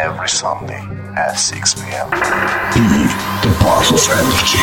Every Sunday at 6 p.m. Be mm-hmm. the part of energy.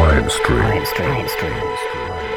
Live stream. Live stream. Stream.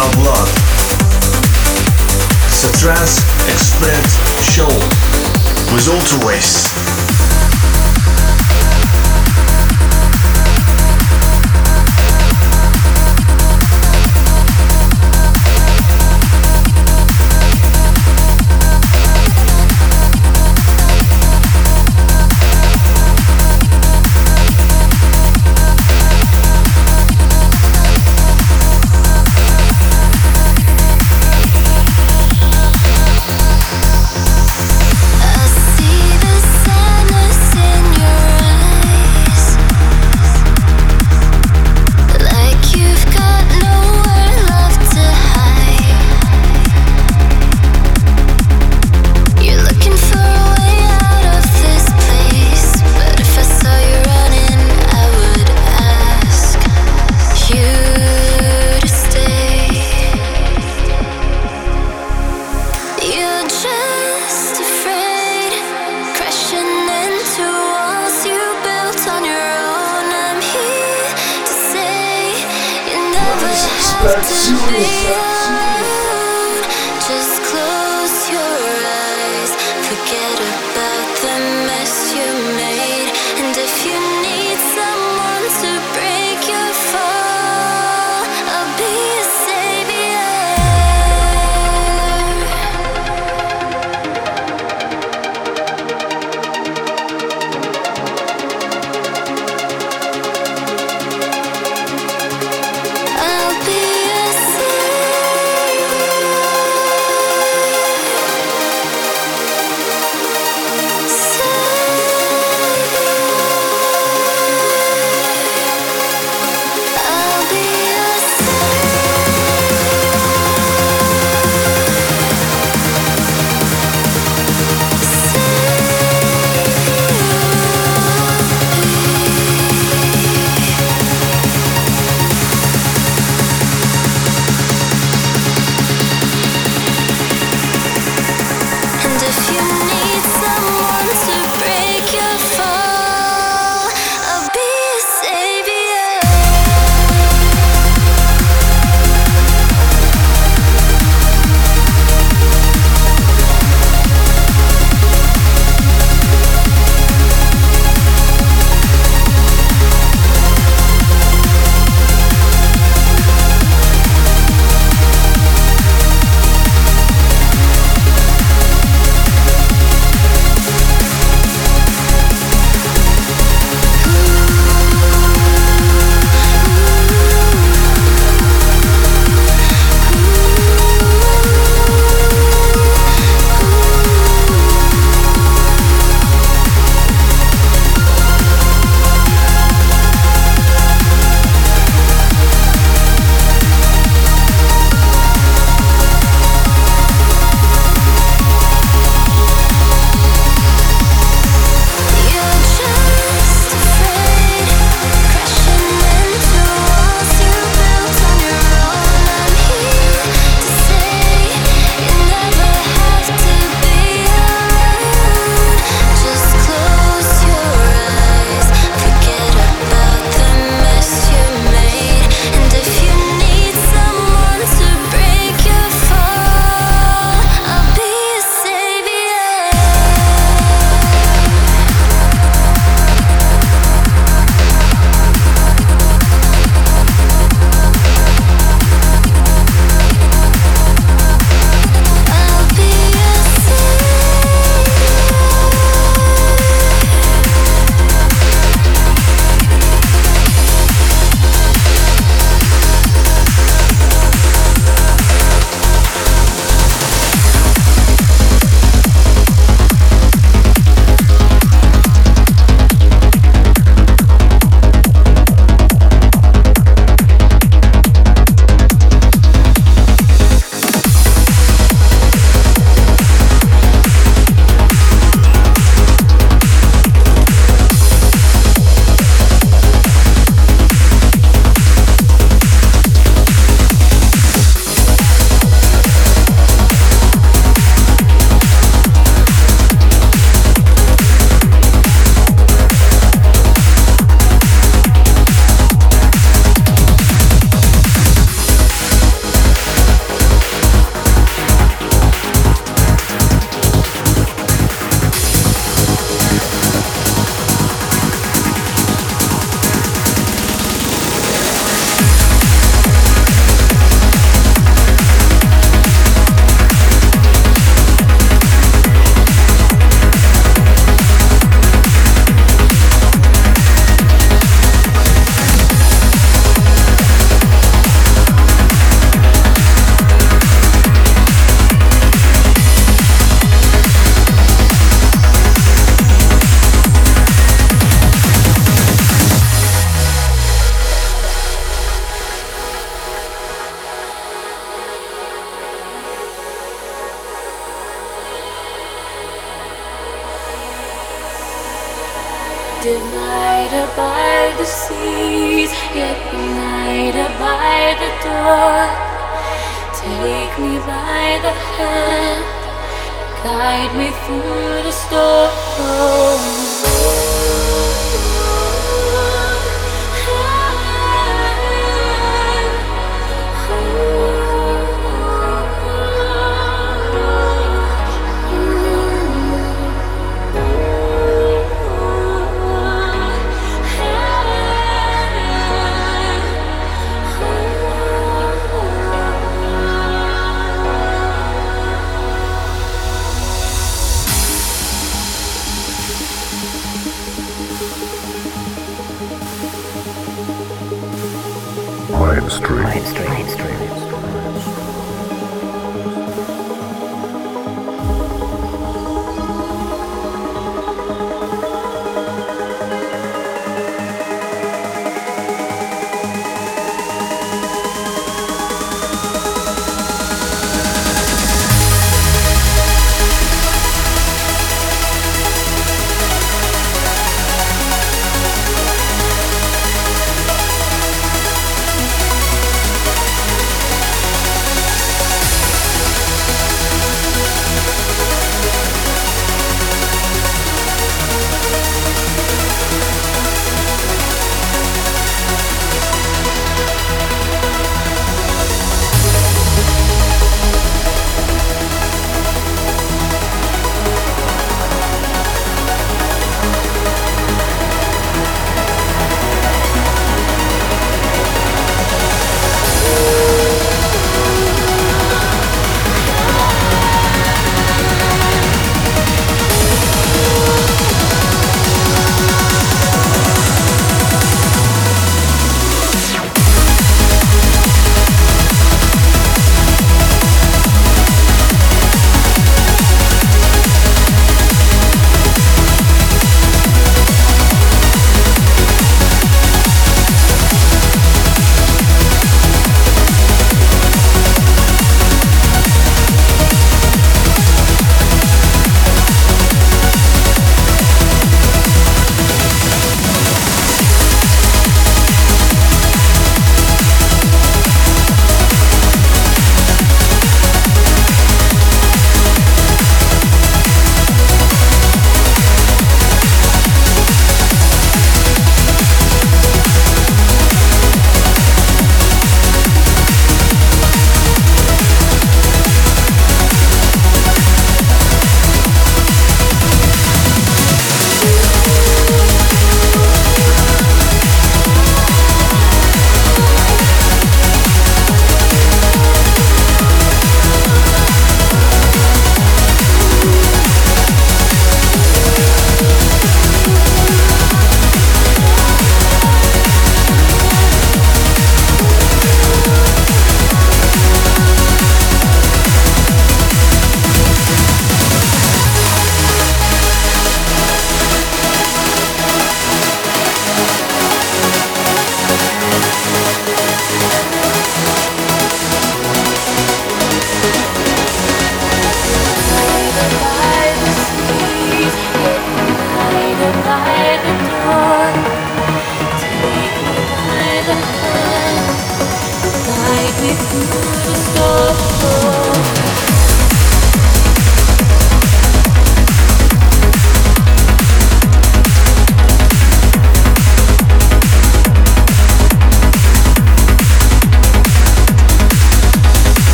Our blood. It's a trance expert show with Ultra Race.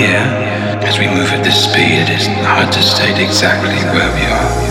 here, as we move at this speed, it is hard to state exactly where we are.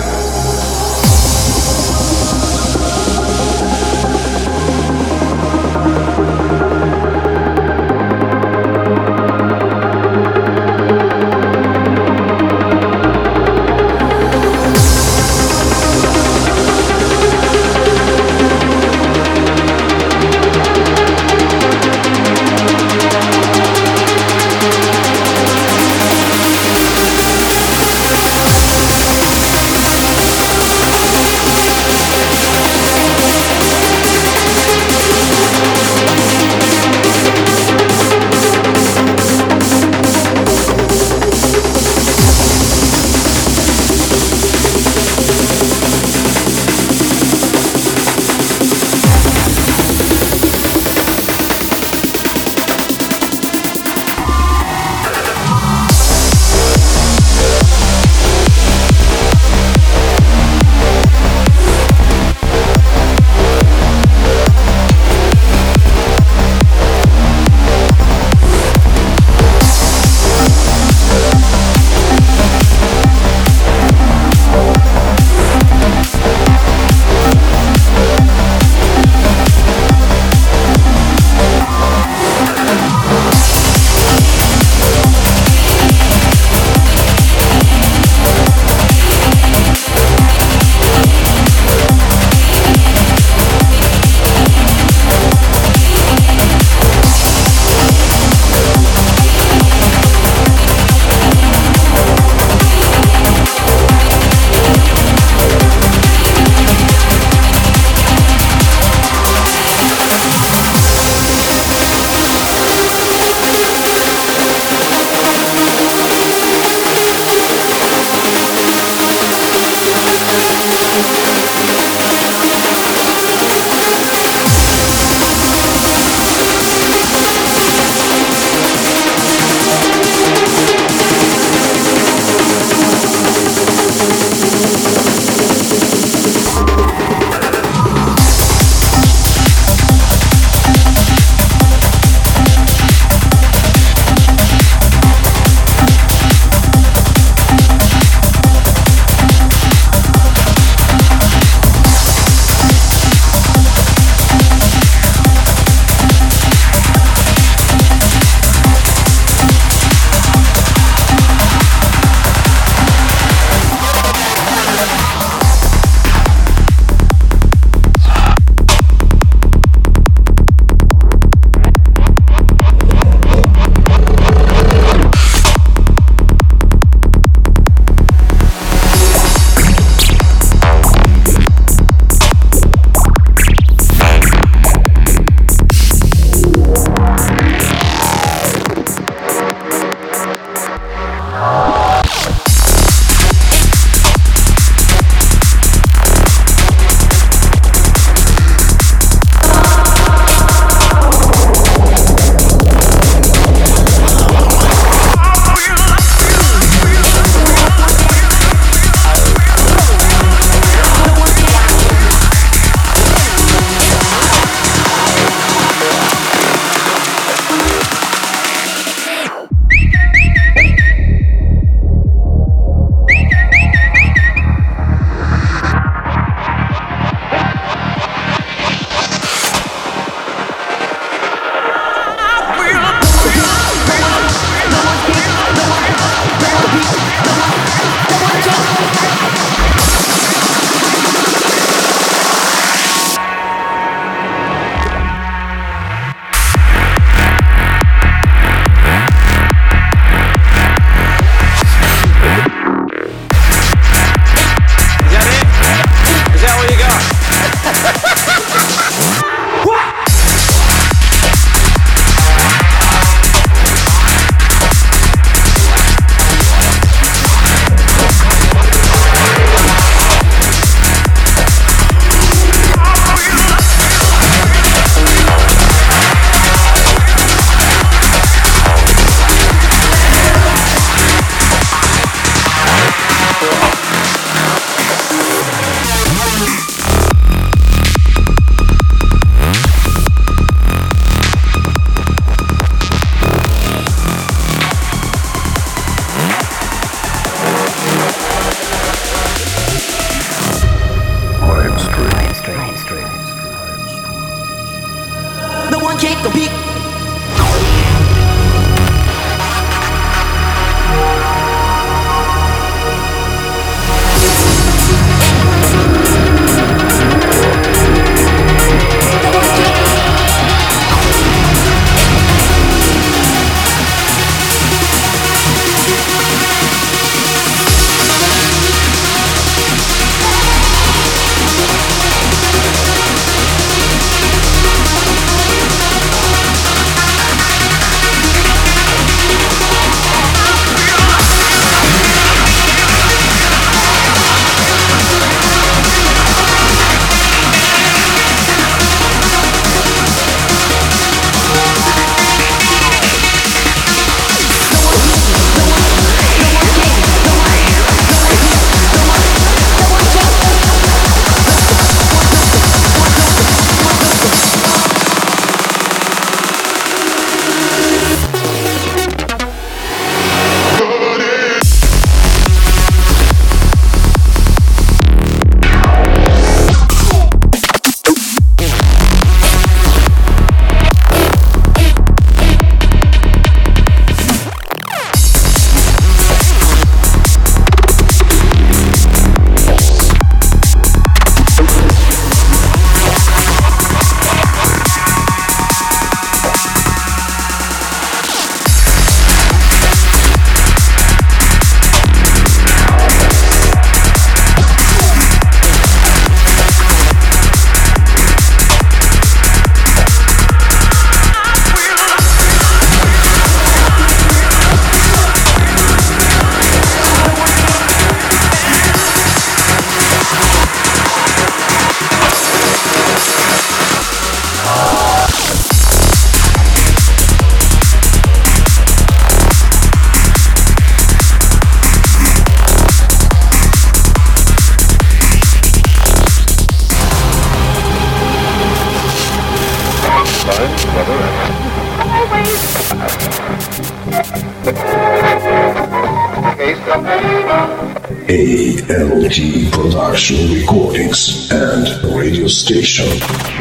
Production Recordings and Radio Station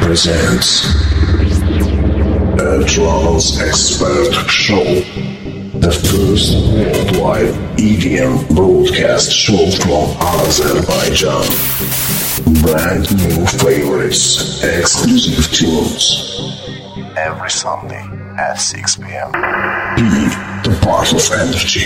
presents a Trance Expert Show, the first worldwide EDM broadcast show from Azerbaijan. Brand new favorites, exclusive tunes. Every Sunday at 6 p.m. Be the part of energy.